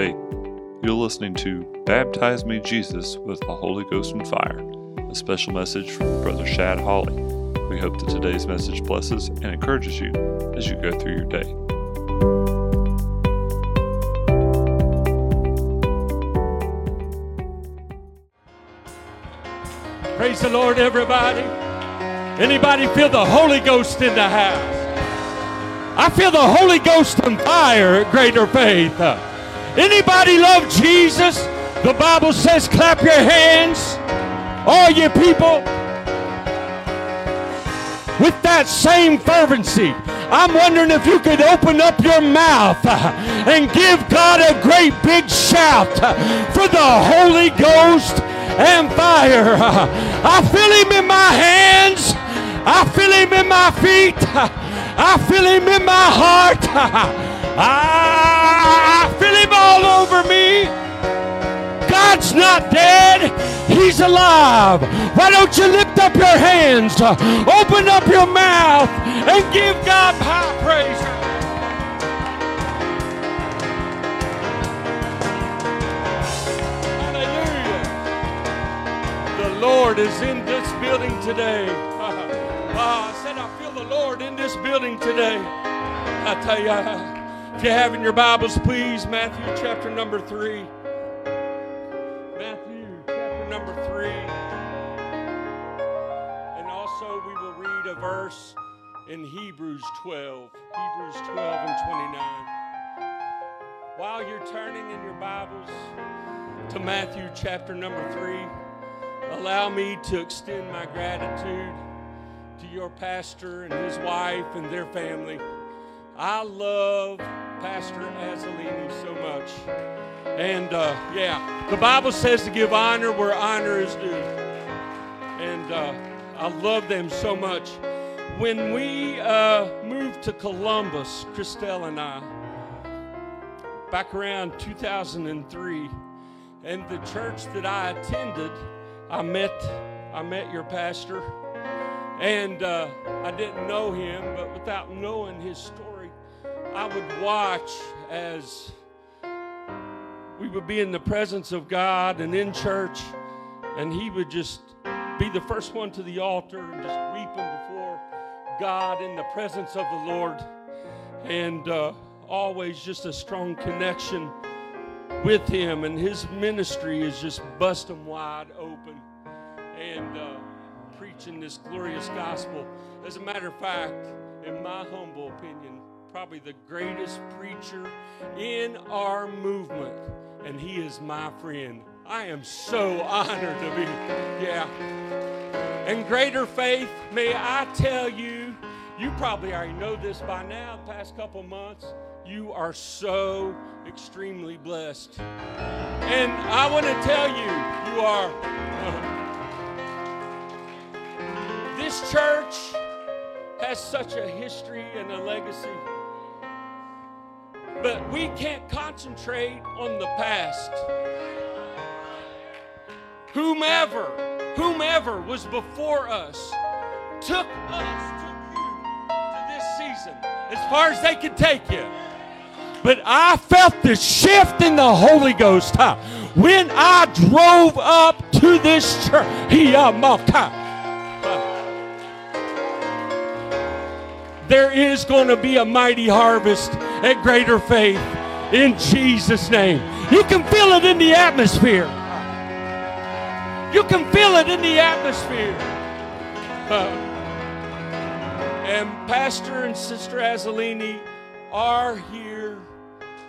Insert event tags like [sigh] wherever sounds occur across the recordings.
faith. You're listening to Baptize Me Jesus with the Holy Ghost and Fire, a special message from Brother Shad Holley. We hope that today's message blesses and encourages you as you go through your day. Praise the Lord, everybody. Anybody feel the Holy Ghost in the house? I feel the Holy Ghost on fire at Greater Faith. Anybody love Jesus? The Bible says, clap your hands, all you people. With that same fervency, I'm wondering if you could open up your mouth and give God a great big shout for the Holy Ghost and fire. I feel Him in my hands, I feel Him in my feet. I feel him in my heart. I [laughs] him ah. All over me. God's not dead. He's alive. Why don't you lift up your hands, open up your mouth, and give God high praise? Hallelujah. The Lord is in this building today. Uh, [laughs] I said, I feel the Lord in this building today. I tell you, if you have in your Bibles, please, Matthew chapter number three. Matthew chapter number three. And also, we will read a verse in Hebrews 12. Hebrews 12 and 29. While you're turning in your Bibles to Matthew chapter number three, allow me to extend my gratitude to your pastor and his wife and their family. I love Pastor Azzolini so much. And uh, yeah, the Bible says to give honor where honor is due. And uh, I love them so much. When we uh, moved to Columbus, Christelle and I, back around 2003, and the church that I attended, I met, I met your pastor and uh, I didn't know him, but without knowing his story, I would watch as we would be in the presence of God and in church, and he would just be the first one to the altar and just weeping before God in the presence of the Lord. And uh, always just a strong connection with him, and his ministry is just busting wide open. And uh, preaching this glorious gospel. As a matter of fact, in my humble opinion, probably the greatest preacher in our movement, and he is my friend. I am so honored to be, yeah. And greater faith, may I tell you, you probably already know this by now, past couple months, you are so extremely blessed. And I want to tell you, you are. [laughs] This church has such a history and a legacy. But we can't concentrate on the past. Whomever, whomever was before us took us, took you to this season as far as they could take you. But I felt the shift in the Holy Ghost huh? when I drove up to this church. He, uh, there is going to be a mighty harvest at greater faith in Jesus' name. You can feel it in the atmosphere. You can feel it in the atmosphere. Uh, and Pastor and Sister Azzolini are here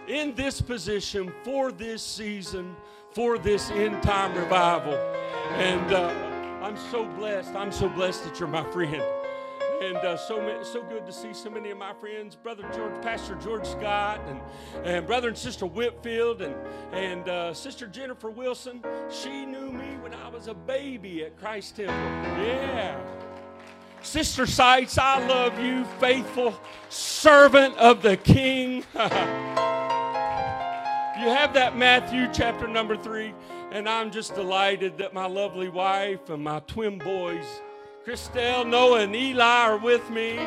in this position for this season, for this end time revival. And uh, I'm so blessed. I'm so blessed that you're my friend and uh, so so good to see so many of my friends, brother George, Pastor George Scott, and and brother and sister Whitfield, and and uh, sister Jennifer Wilson. She knew me when I was a baby at Christ Temple. Yeah. Sister Sites, I love you, faithful servant of the King. [laughs] you have that Matthew chapter number three, and I'm just delighted that my lovely wife and my twin boys Christelle, Noah, and Eli are with me.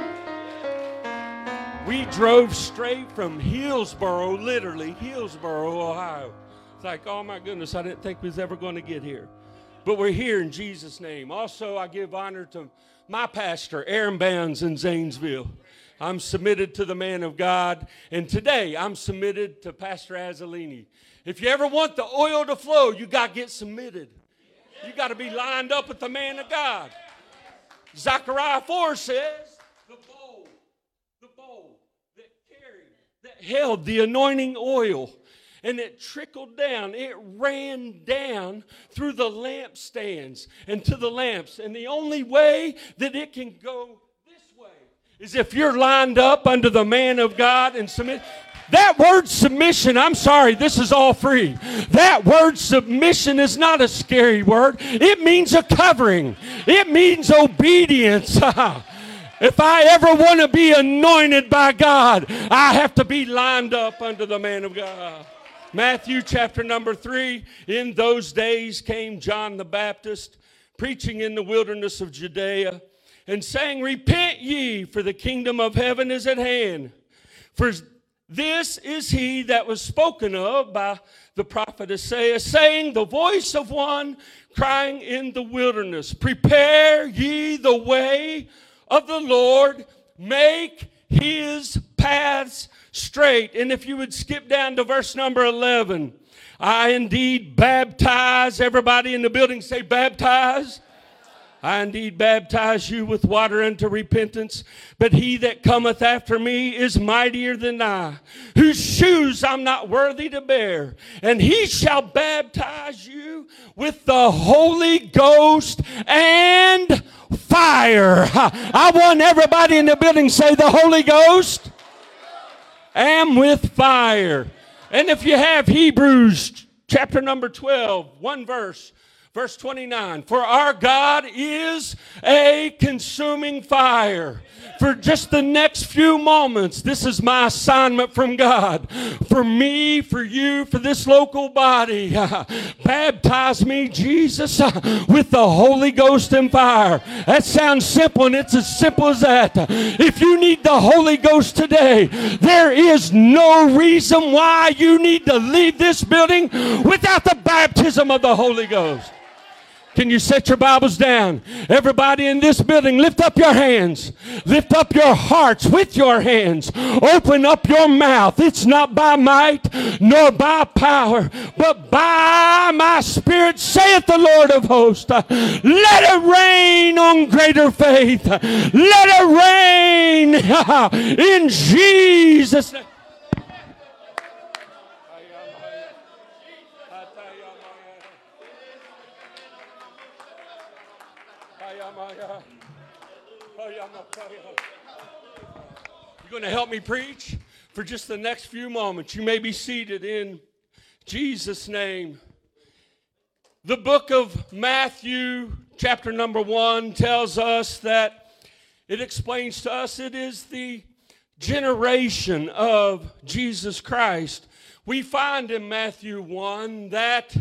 We drove straight from Hillsboro, literally Hillsboro, Ohio. It's like, oh my goodness, I didn't think we was ever going to get here. But we're here in Jesus' name. Also, I give honor to my pastor, Aaron Bounds in Zanesville. I'm submitted to the man of God. And today I'm submitted to Pastor Azzolini. If you ever want the oil to flow, you got to get submitted. You got to be lined up with the man of God. Zechariah 4 says, the bowl, the bowl that carried, that held the anointing oil and it trickled down. It ran down through the lampstands and to the lamps. And the only way that it can go this way is if you're lined up under the man of God and submit. That word submission, I'm sorry, this is all free. That word submission is not a scary word. It means a covering, it means obedience. [laughs] if I ever want to be anointed by God, I have to be lined up under the man of God. Matthew chapter number three. In those days came John the Baptist, preaching in the wilderness of Judea, and saying, Repent ye, for the kingdom of heaven is at hand. For this is he that was spoken of by the prophet Isaiah, saying, The voice of one crying in the wilderness, Prepare ye the way of the Lord, make his paths straight. And if you would skip down to verse number 11, I indeed baptize. Everybody in the building say, baptize. I indeed baptize you with water unto repentance, but he that cometh after me is mightier than I, whose shoes I'm not worthy to bear. And he shall baptize you with the Holy Ghost and fire. [laughs] I want everybody in the building say the Holy Ghost and with fire. And if you have Hebrews chapter number 12, one verse, Verse 29 For our God is a consuming fire. For just the next few moments, this is my assignment from God. For me, for you, for this local body. [laughs] Baptize me, Jesus, [laughs] with the Holy Ghost and fire. That sounds simple, and it's as simple as that. If you need the Holy Ghost today, there is no reason why you need to leave this building without the baptism of the Holy Ghost. Can you set your Bibles down? Everybody in this building, lift up your hands. Lift up your hearts with your hands. Open up your mouth. It's not by might nor by power, but by my spirit, saith the Lord of hosts. Let it rain on greater faith. Let it rain [laughs] in Jesus' name. You're going to help me preach for just the next few moments. You may be seated in Jesus' name. The book of Matthew, chapter number one, tells us that it explains to us it is the generation of Jesus Christ. We find in Matthew 1 that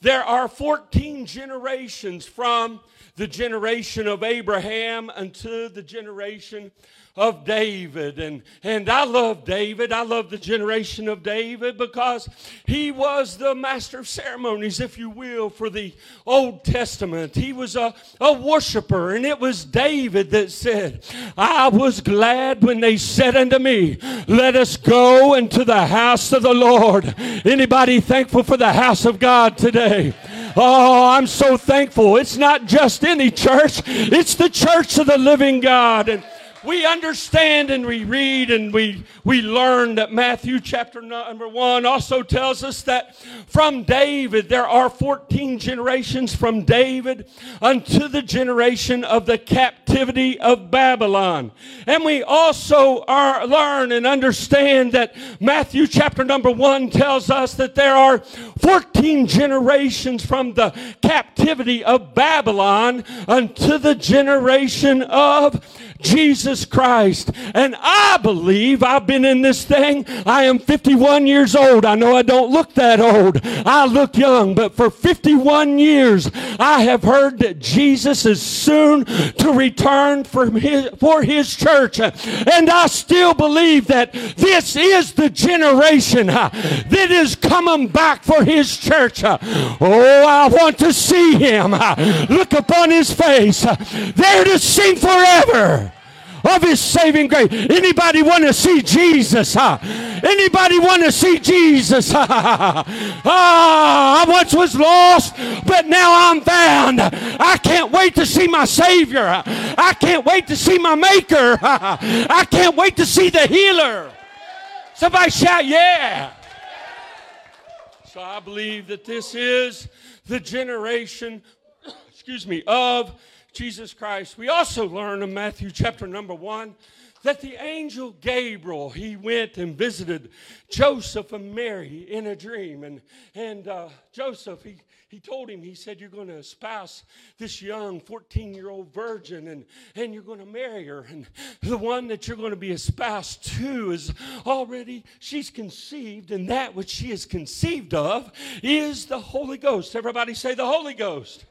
there are 14 generations from the generation of Abraham unto the generation of David. And, and I love David. I love the generation of David because he was the master of ceremonies, if you will, for the Old Testament. He was a, a worshiper, and it was David that said, I was glad when they said unto me, Let us go into the house of the Lord. Anybody thankful for the house of God today? Oh, I'm so thankful. It's not just any church, it's the church of the living God. And we understand and we read and we, we learn that Matthew chapter number one also tells us that from David, there are 14 generations from David unto the generation of the captivity of Babylon. And we also are, learn and understand that Matthew chapter number one tells us that there are 14 generations from the captivity of Babylon unto the generation of Jesus Christ. And I believe I've been in this thing. I am 51 years old. I know I don't look that old. I look young, but for 51 years, I have heard that Jesus is soon to return for his, for his church. And I still believe that this is the generation uh, that is coming back for his church. Oh, I want to see him. Look upon his face. There to sing forever of his saving grace. Anybody want to see Jesus? Huh? Anybody want to see Jesus? [laughs] ah, I once was lost, but now I'm found. I can't wait to see my Savior. I can't wait to see my Maker. [laughs] I can't wait to see the healer. Somebody shout, yeah. So I believe that this is the generation, [coughs] excuse me, of Jesus Christ. We also learn in Matthew chapter number one that the angel Gabriel he went and visited Joseph and Mary in a dream, and and uh, Joseph he he told him he said you're going to espouse this young 14 year old virgin and and you're going to marry her and the one that you're going to be espoused to is already she's conceived and that which she is conceived of is the Holy Ghost. Everybody say the Holy Ghost.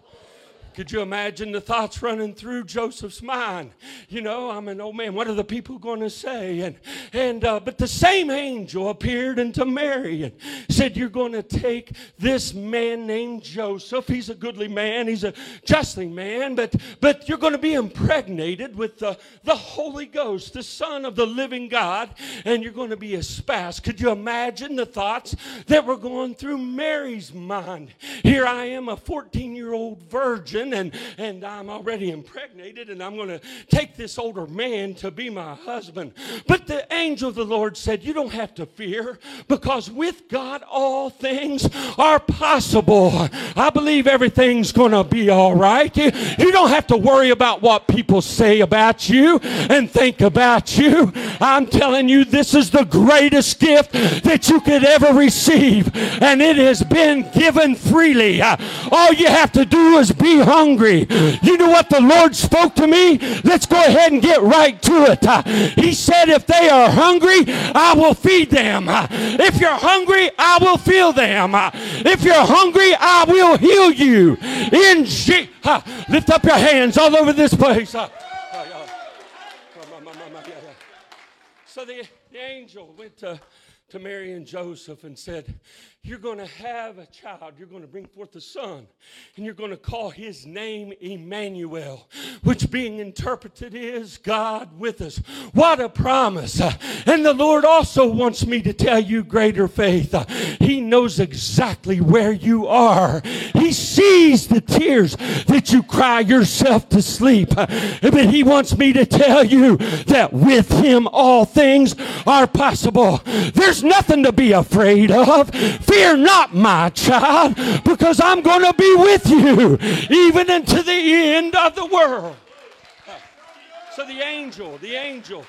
Could you imagine the thoughts running through Joseph's mind? You know, I'm an old man. What are the people going to say? And and uh, but the same angel appeared unto Mary and said, "You're going to take this man named Joseph. He's a goodly man. He's a justly man, but but you're going to be impregnated with the the Holy Ghost, the Son of the living God, and you're going to be a spouse." Could you imagine the thoughts that were going through Mary's mind? Here I am, a 14 year old virgin and, and I'm already impregnated and I'm going to take this older man to be my husband. But the angel of the Lord said, You don't have to fear because with God all things are possible. I believe everything's going to be all right. You, you don't have to worry about what people say about you and think about you. I'm telling you, this is the greatest gift that you could ever receive, and it has been given freely. All you have to do is be humble hungry. You know what the Lord spoke to me? Let's go ahead and get right to it. Uh, he said, If they are hungry, I will feed them. Uh, if you're hungry, I will fill them. Uh, if you're hungry, I will heal you. In G- lift up your hands all over this place. So the, the angel went to, to Mary and Joseph and said, you're going to have a child. You're going to bring forth a son, and you're going to call his name Emmanuel, which being interpreted is God with us. What a promise. And the Lord also wants me to tell you greater faith. He knows exactly where you are, He sees the tears that you cry yourself to sleep. But He wants me to tell you that with Him all things are possible. There's nothing to be afraid of. Fear not, my child, because I'm going to be with you even into the end of the world. So the angel, the angel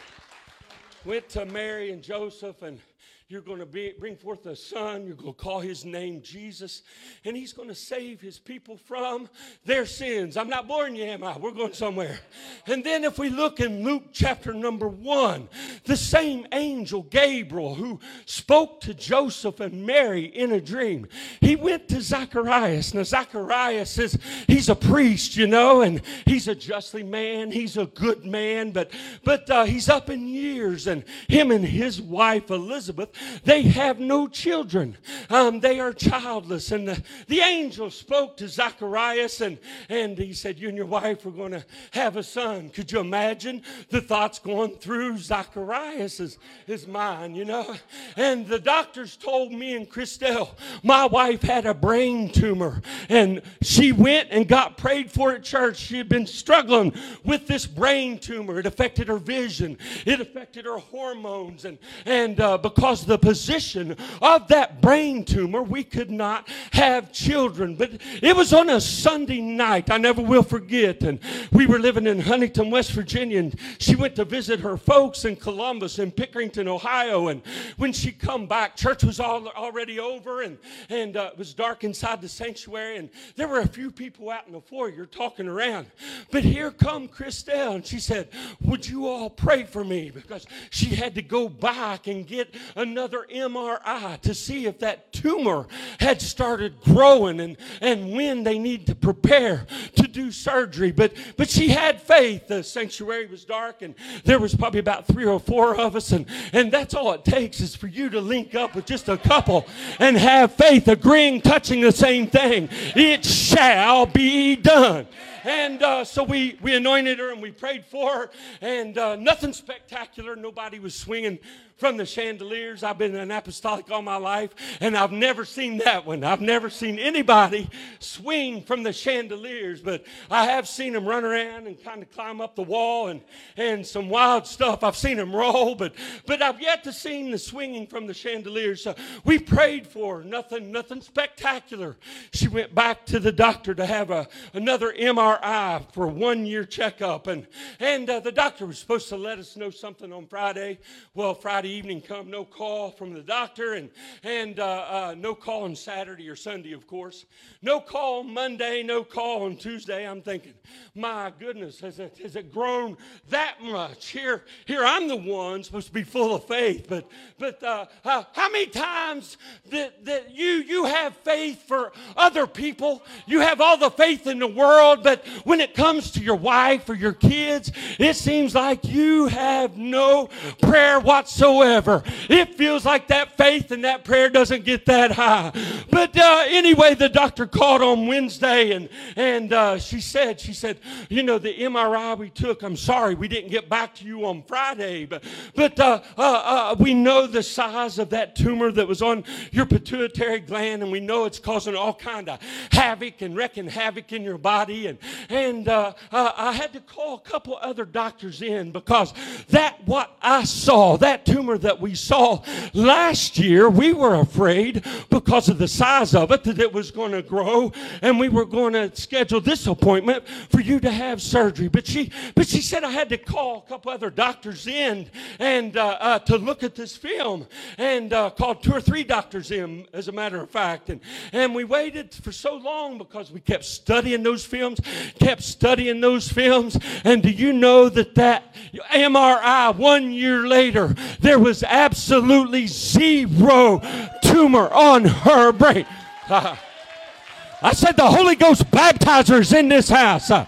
went to Mary and Joseph and you're going to be, bring forth a son. You're going to call his name Jesus. And he's going to save his people from their sins. I'm not boring you, am I? We're going somewhere. And then if we look in Luke chapter number one, the same angel, Gabriel, who spoke to Joseph and Mary in a dream, he went to Zacharias. Now, Zacharias is, he's a priest, you know, and he's a justly man. He's a good man, but, but uh, he's up in years. And him and his wife, Elizabeth, they have no children. Um, they are childless. And the, the angel spoke to Zacharias and, and he said, You and your wife are going to have a son. Could you imagine the thoughts going through Zacharias' his mind, you know? And the doctors told me and Christelle, my wife had a brain tumor and she went and got prayed for at church. She had been struggling with this brain tumor. It affected her vision, it affected her hormones. And, and uh, because the position of that brain tumor, we could not have children. But it was on a Sunday night. I never will forget. And we were living in Huntington, West Virginia, and she went to visit her folks in Columbus in Pickerington, Ohio. And when she come back, church was all, already over, and and uh, it was dark inside the sanctuary, and there were a few people out in the foyer talking around. But here come Christelle, and she said, "Would you all pray for me?" Because she had to go back and get another MRI to see if that tumor had started growing and and when they need to prepare to do surgery. But but she had faith. The sanctuary was dark, and there was probably about three or four of us, and and that's all it takes is for you to link up with just a couple and have faith, agreeing, touching the same thing. It shall be done. And uh, so we, we anointed her and we prayed for her, and uh, nothing spectacular. Nobody was swinging from the chandeliers. I've been an apostolic all my life, and I've never seen that one. I've never seen anybody swing from the chandeliers, but I have seen them run around and kind of climb up the wall and, and some wild stuff. I've seen them roll, but, but I've yet to see the swinging from the chandeliers. So we prayed for her. Nothing, nothing spectacular. She went back to the doctor to have a, another MRI for one year checkup, and, and uh, the doctor was supposed to let us know something on Friday. Well, Friday Friday evening come, no call from the doctor, and, and uh, uh, no call on Saturday or Sunday, of course. No call on Monday, no call on Tuesday. I'm thinking, my goodness, has it, has it grown that much? Here, here I'm the one supposed to be full of faith, but, but uh, uh, how many times that, that you, you have faith for other people? You have all the faith in the world, but when it comes to your wife or your kids, it seems like you have no prayer whatsoever whatsoever. It feels like that faith and that prayer doesn't get that high. But uh, anyway, the doctor called on Wednesday and, and uh, she said, she said, you know, the MRI we took, I'm sorry we didn't get back to you on Friday, but, but uh, uh, uh, we know the size of that tumor that was on your pituitary gland and we know it's causing all kind of havoc and wrecking havoc in your body. And, and uh, I had to call a couple other doctors in because that what I saw, that tumor that we saw last year, we were afraid because of the size of it that it was going to grow, and we were going to schedule this appointment for you to have surgery. But she, but she said I had to call a couple other doctors in and uh, uh, to look at this film, and uh, called two or three doctors in, as a matter of fact, and and we waited for so long because we kept studying those films, kept studying those films, and do you know that that MRI one year later there was absolutely zero tumor on her brain. [laughs] I said, The Holy Ghost baptizer is in this house. The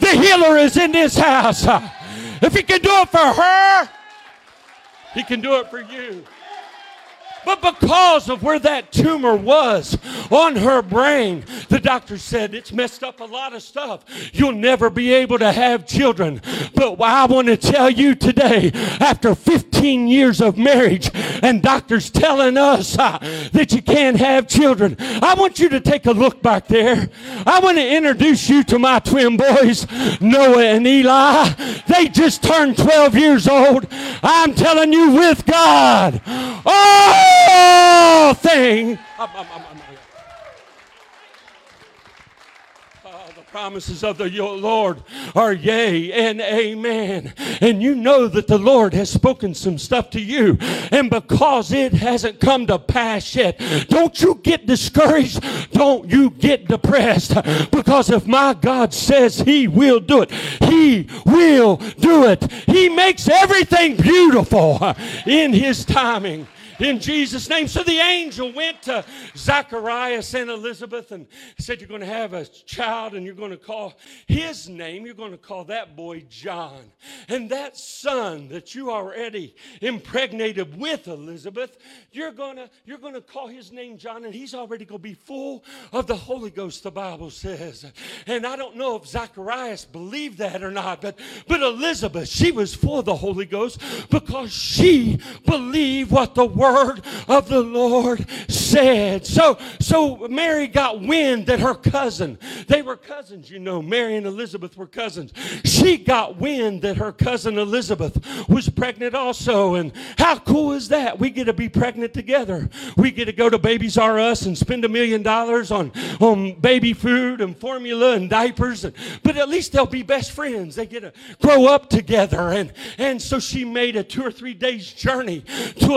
healer is in this house. If he can do it for her, he can do it for you. But because of where that tumor was on her brain, the doctor said it's messed up a lot of stuff. You'll never be able to have children. But I want to tell you today, after 15 years of marriage and doctors telling us uh, that you can't have children, I want you to take a look back there. I want to introduce you to my twin boys, Noah and Eli. They just turned 12 years old. I'm telling you, with God. Oh! All things. Oh, the promises of the Lord are yea and amen. And you know that the Lord has spoken some stuff to you. And because it hasn't come to pass yet, don't you get discouraged. Don't you get depressed. Because if my God says he will do it, he will do it. He makes everything beautiful in his timing in Jesus' name. So the angel went to Zacharias and Elizabeth and said, You're going to have a child and you're going to call his name, you're going to call that boy John. And that son that you already impregnated with Elizabeth, you're going to, you're going to call his name John, and he's already going to be full of the Holy Ghost, the Bible says. And I don't know if Zacharias believed that or not, but, but Elizabeth, she was full of the Holy Ghost because she believed what the word word of the Lord said, so so Mary got wind that her cousin, they were cousins, you know, Mary and Elizabeth were cousins. She got wind that her cousin Elizabeth was pregnant also. And how cool is that? We get to be pregnant together. We get to go to Babies R Us and spend a million dollars on, on baby food and formula and diapers. And, but at least they'll be best friends. They get to grow up together. And, and so she made a two or three days journey to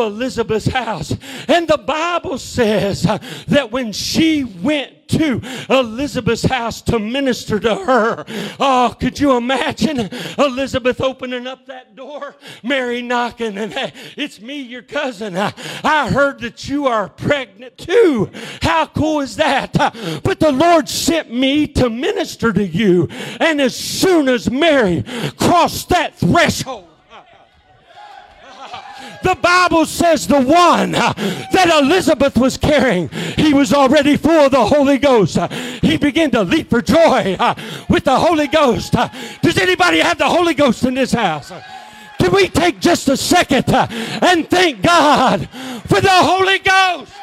Elizabeth's house. And the Bible says that when she went to Elizabeth's house to minister to her. Oh, could you imagine Elizabeth opening up that door, Mary knocking, and hey, it's me, your cousin. I, I heard that you are pregnant too. How cool is that? But the Lord sent me to minister to you. And as soon as Mary crossed that threshold, the Bible says the one that Elizabeth was carrying, he was already full of the Holy Ghost. He began to leap for joy with the Holy Ghost. Does anybody have the Holy Ghost in this house? Can we take just a second and thank God for the Holy Ghost?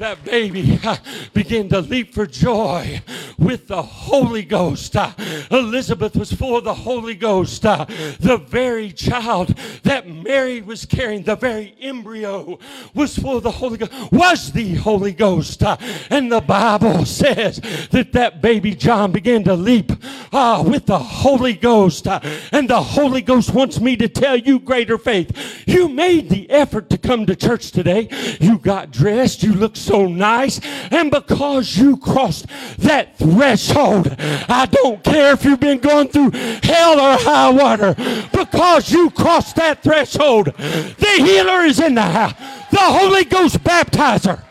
That baby uh, began to leap for joy with the Holy Ghost. Uh, Elizabeth was full of the Holy Ghost. Uh, the very child that Mary was carrying, the very embryo, was full of the Holy Ghost, was the Holy Ghost. And the Bible [laughs] says that that baby John began to leap uh, with the Holy Ghost. And the Holy Ghost wants me to tell you greater faith. You made the effort to come to church today. You got dressed. You looked so nice. And because you crossed that threshold, I don't care if you've been going through hell or high water, because you crossed that threshold, the healer is in the house, the Holy Ghost baptizer.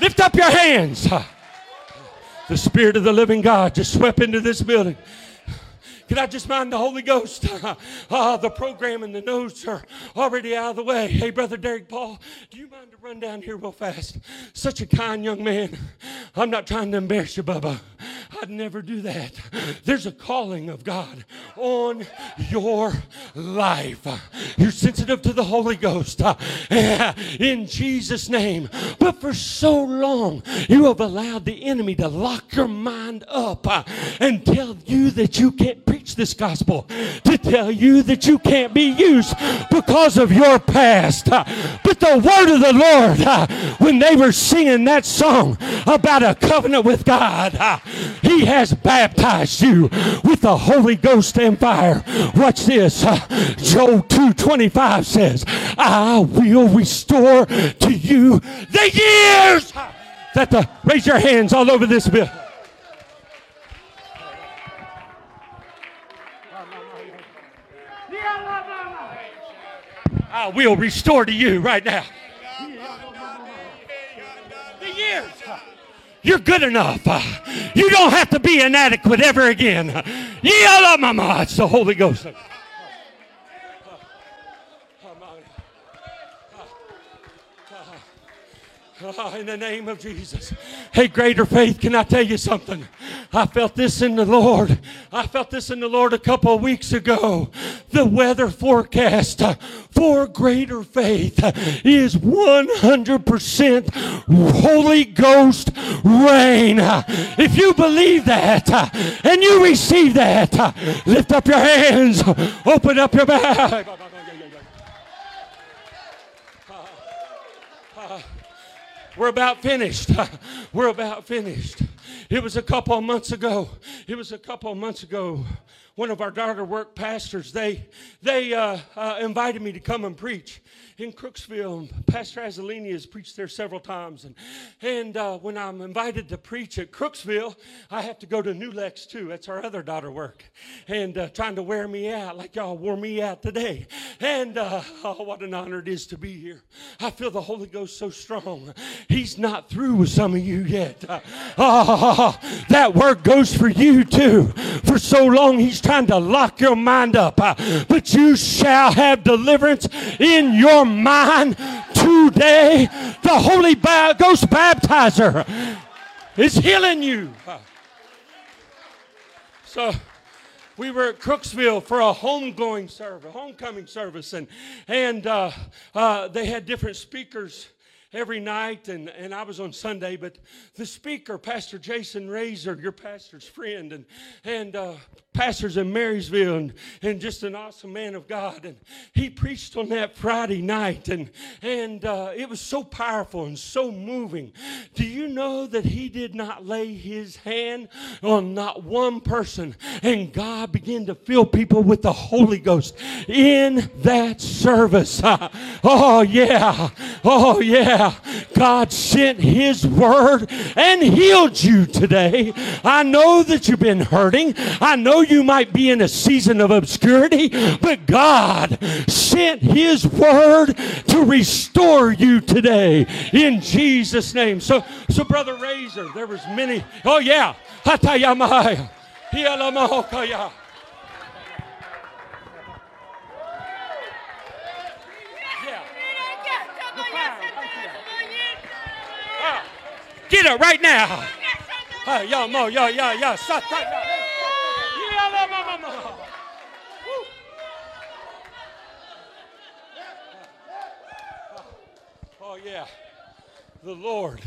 Lift up your hands. The Spirit of the living God just swept into this building. Can I just mind the Holy Ghost? uh, [laughs] the program and the notes are already out of the way. Hey, Brother Derek Paul, do you mind to run down here real fast? Such a kind young man. I'm not trying to embarrass you, Bubba. I'd never do that. There's a calling of God on your life. You're sensitive to the Holy Ghost [laughs] in Jesus' name. But for so long, you have allowed the enemy to lock your mind up and tell you that you can't preach this gospel to tell you that you can't be used because of your past. But the word of the Lord, when they were singing that song about a covenant with God, he has baptized you with the Holy Ghost and fire. Watch this. Joel 2.25 says, I will restore to you the years that the, raise your hands all over this building. I will restore to you right now. The years. You're good enough. You don't have to be inadequate ever again. It's the Holy Ghost. Oh, in the name of Jesus. Hey, greater faith, can I tell you something? I felt this in the Lord. I felt this in the Lord a couple of weeks ago. The weather forecast for greater faith is 100% Holy Ghost rain. If you believe that and you receive that, lift up your hands, open up your mouth. [laughs] We're about finished. [laughs] We're about finished. It was a couple of months ago. It was a couple of months ago. One of our daughter work pastors, they, they uh, uh, invited me to come and preach in Crooksville. Pastor Azzolini has preached there several times. And, and uh, when I'm invited to preach at Crooksville, I have to go to New Lex too. That's our other daughter work. And uh, trying to wear me out like y'all wore me out today. And uh, oh, what an honor it is to be here. I feel the Holy Ghost so strong. He's not through with some of you yet. Oh, [laughs] that word goes for you too. For so long, he's trying to lock your mind up. But you shall have deliverance in your mind today. The Holy Ghost baptizer is healing you. So, we were at Crooksville for a homegoing service, homecoming service, and and uh, uh, they had different speakers every night, and, and I was on Sunday, but the speaker, Pastor Jason Razor, your pastor's friend, and, and uh, pastors in Marysville, and, and just an awesome man of God. And he preached on that Friday night, and, and uh, it was so powerful and so moving. Do you know that he did not lay his hand on not one person, and God began to fill people with the Holy Ghost in that service? [laughs] oh, yeah. Oh, yeah. God sent his word and healed you today. I know that you've been hurting. I know you might be in a season of obscurity, but God sent His word to restore you today in Jesus' name. So, so Brother Razor, there was many. Oh yeah, Hatayamaya, Hialamahokaya. Get it right now. Uh, yo, mo, yo, yo, yo, Oh, yeah. The Lord,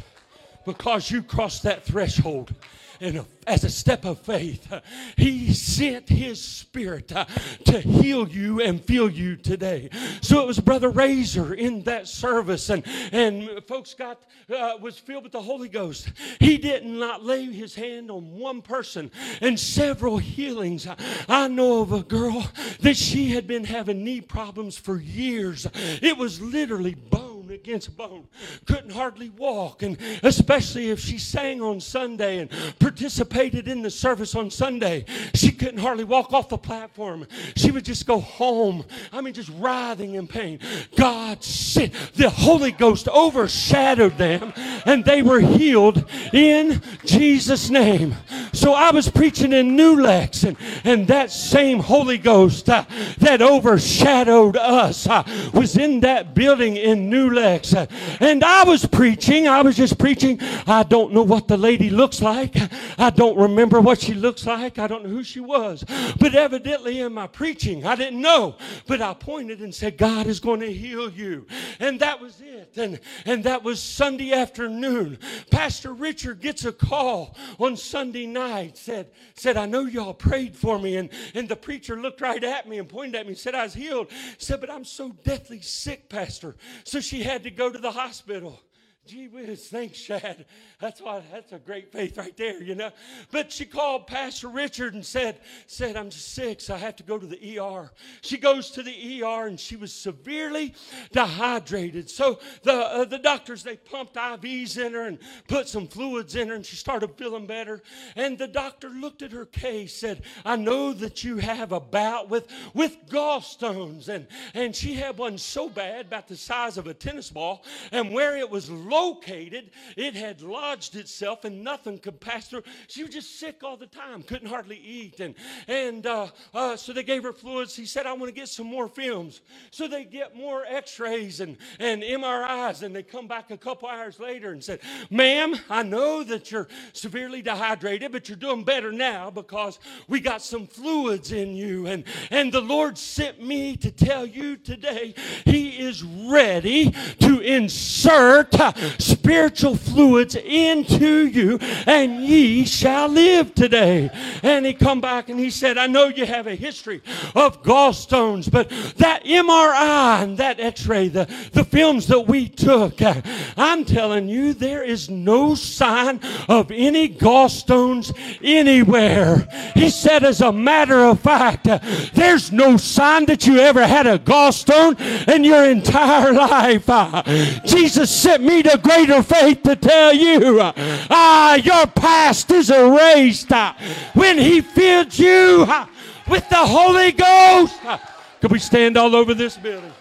because you crossed that threshold and as a step of faith, He sent His Spirit uh, to heal you and fill you today. So it was Brother Razor in that service, and, and folks got uh, was filled with the Holy Ghost. He did not lay his hand on one person, and several healings. I know of a girl that she had been having knee problems for years. It was literally bone bone against bone, couldn't hardly walk. And especially if she sang on Sunday and participated in the service on Sunday, she couldn't hardly walk off the platform. She would just go home. I mean, just writhing in pain. God sent the Holy Ghost overshadowed them and they were healed in Jesus' name. So I was preaching in New Lex, and, and that same Holy Ghost uh, that overshadowed us uh, was in that building in New Lex. And I was preaching, I was just preaching. I don't know what the lady looks like. I don't remember what she looks like. I don't know who she was. But evidently in my preaching, I didn't know. But I pointed and said, God is going to heal you. And that was it. And, and that was Sunday afternoon. Pastor Richard gets a call on Sunday night, said, said, I know y'all prayed for me. And, and the preacher looked right at me and pointed at me and said, I was healed. Said, but I'm so deathly sick, Pastor. So she had to go to the hospital. Gee whiz, thanks, Shad. That's why that's a great faith right there, you know. But she called Pastor Richard and said, said, I'm sick, so I have to go to the ER. She goes to the ER and she was severely dehydrated. So the uh, the doctors they pumped IVs in her and put some fluids in her and she started feeling better. And the doctor looked at her case, said, I know that you have a bout with with gallstones. And and she had one so bad, about the size of a tennis ball, and where it was low located, it had lodged itself and nothing could pass through. She was just sick all the time, couldn't hardly eat. And, and uh, uh, so they gave her fluids. He said, I want to get some more films. So they get more x rays and, and MRIs, and they come back a couple hours later and said, Ma'am, I know that you're severely dehydrated, but you're doing better now because we got some fluids in you. And, and the Lord sent me to tell you today, He is ready to insert spiritual fluids into you, and ye shall live today. And he come back and he said, I know you have a history of gallstones, but that MRI and that x-ray, the, the films that we took, uh, I'm telling you, there is no sign of any gallstones anywhere. He said, as a matter of fact, uh, there's no sign that you ever had a gallstone in your entire [laughs] life. Uh, Jesus sent me to greater faith to tell you, ah, your past is erased. Ah, when He filled you ah, with the Holy Ghost. Ah, could we stand all over this building?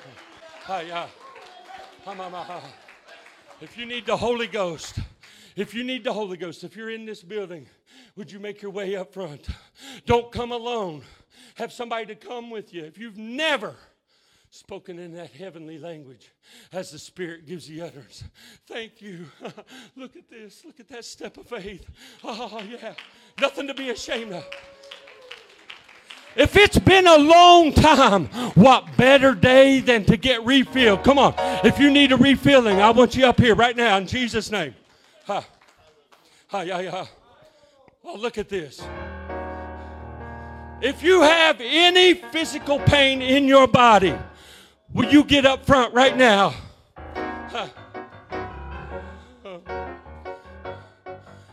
If you need the Holy Ghost, if you need the Holy Ghost, if you're in this building, would you make your way up front? Don't come alone. Have somebody to come with you. If you've never spoken in that heavenly language as the Spirit gives the utterance. Thank you. [laughs] Look at this. Look at that step of faith. Oh, yeah. Nothing to be ashamed of. If it's been a long time, what better day than to get refilled? Come on. If you need a refilling, I want you up here right now in Jesus' name. Ha. Ha, yeah, yeah. Oh, look at this. If you have any physical pain in your body, will you get up front right now? Ha.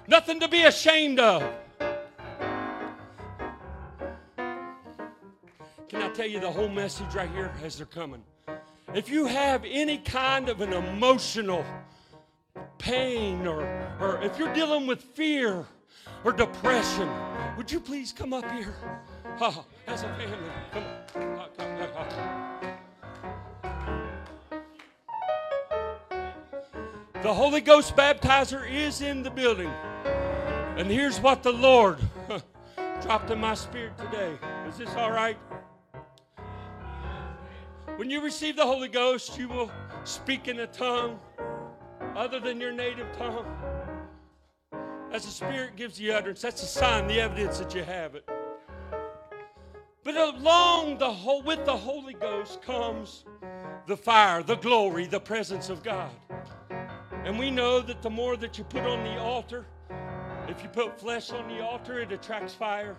Nothing to be ashamed of. Can I tell you the whole message right here as they're coming? If you have any kind of an emotional pain or, or if you're dealing with fear or depression, would you please come up here? Oh, as a family, come on. The Holy Ghost baptizer is in the building. And here's what the Lord dropped in my spirit today. Is this all right? When you receive the Holy Ghost, you will speak in a tongue other than your native tongue. As the Spirit gives you utterance, that's a sign, the evidence that you have it. But along the whole, with the Holy Ghost comes the fire, the glory, the presence of God. And we know that the more that you put on the altar, if you put flesh on the altar, it attracts fire.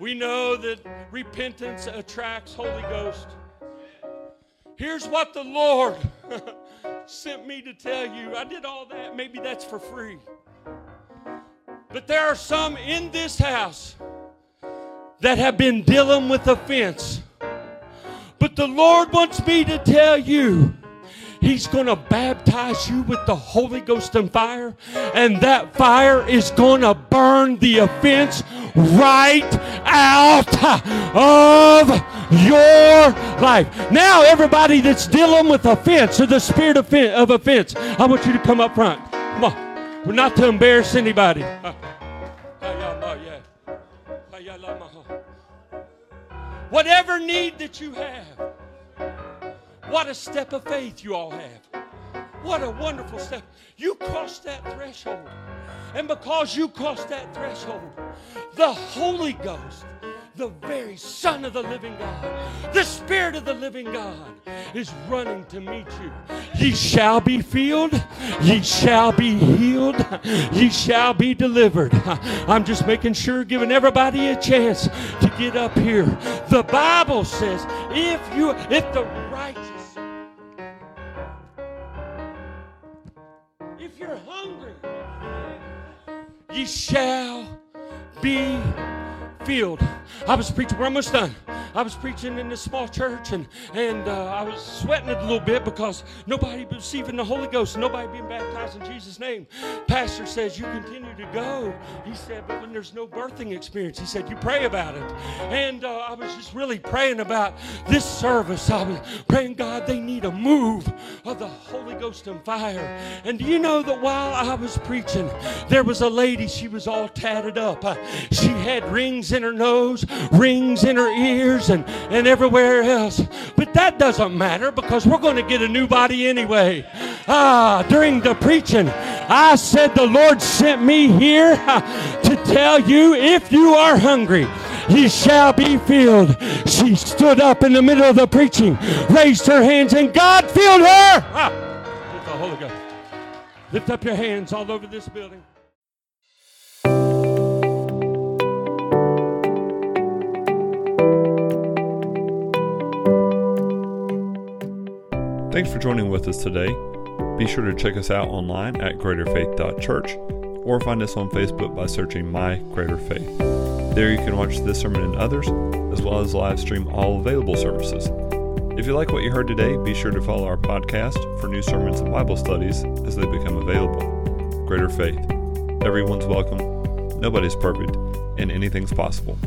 We know that repentance attracts Holy Ghost. Here's what the Lord [laughs] sent me to tell you. I did all that. Maybe that's for free. But there are some in this house that have been dealing with offense. But the Lord wants me to tell you He's going to baptize you with the Holy Ghost and fire, and that fire is going to burn the offense right out of your life. Now, everybody that's dealing with offense or the spirit of offense, I want you to come up front. Come on. We're not to embarrass anybody. Whatever need that you have, what a step of faith you all have. What a wonderful step. You crossed that threshold. And because you crossed that threshold, the Holy Ghost, the very Son of the living God, the Spirit of the living God, is running to meet you. Ye shall be filled, ye shall be healed, ye shall be delivered. I'm just making sure, giving everybody a chance to get up here. The Bible says, if you, if the ye shall be filled. I was preaching, we're almost done. I was preaching in this small church and, and uh, I was sweating it a little bit because nobody receiving the Holy Ghost, nobody being baptized in Jesus' name. Pastor says, You continue to go. He said, But when there's no birthing experience, he said, You pray about it. And uh, I was just really praying about this service. I was praying, God, they need a move of the Holy Ghost and fire. And do you know that while I was preaching, there was a lady, she was all tatted up. Uh, she had rings in her nose, rings in her ears and, and everywhere else. But that doesn't matter because we're going to get a new body anyway. Ah, during the preaching, I said the Lord sent me here to tell you if you are hungry, ye shall be filled. She stood up in the middle of the preaching, raised her hands, and God filled her. Ah, the Holy Ghost. Lift up your hands all over this building. Thanks for joining with us today. Be sure to check us out online at greaterfaith.church or find us on Facebook by searching My Greater Faith. There you can watch this sermon and others, as well as live stream all available services. If you like what you heard today, be sure to follow our podcast for new sermons and Bible studies as they become available. Greater Faith. Everyone's welcome, nobody's perfect, and anything's possible.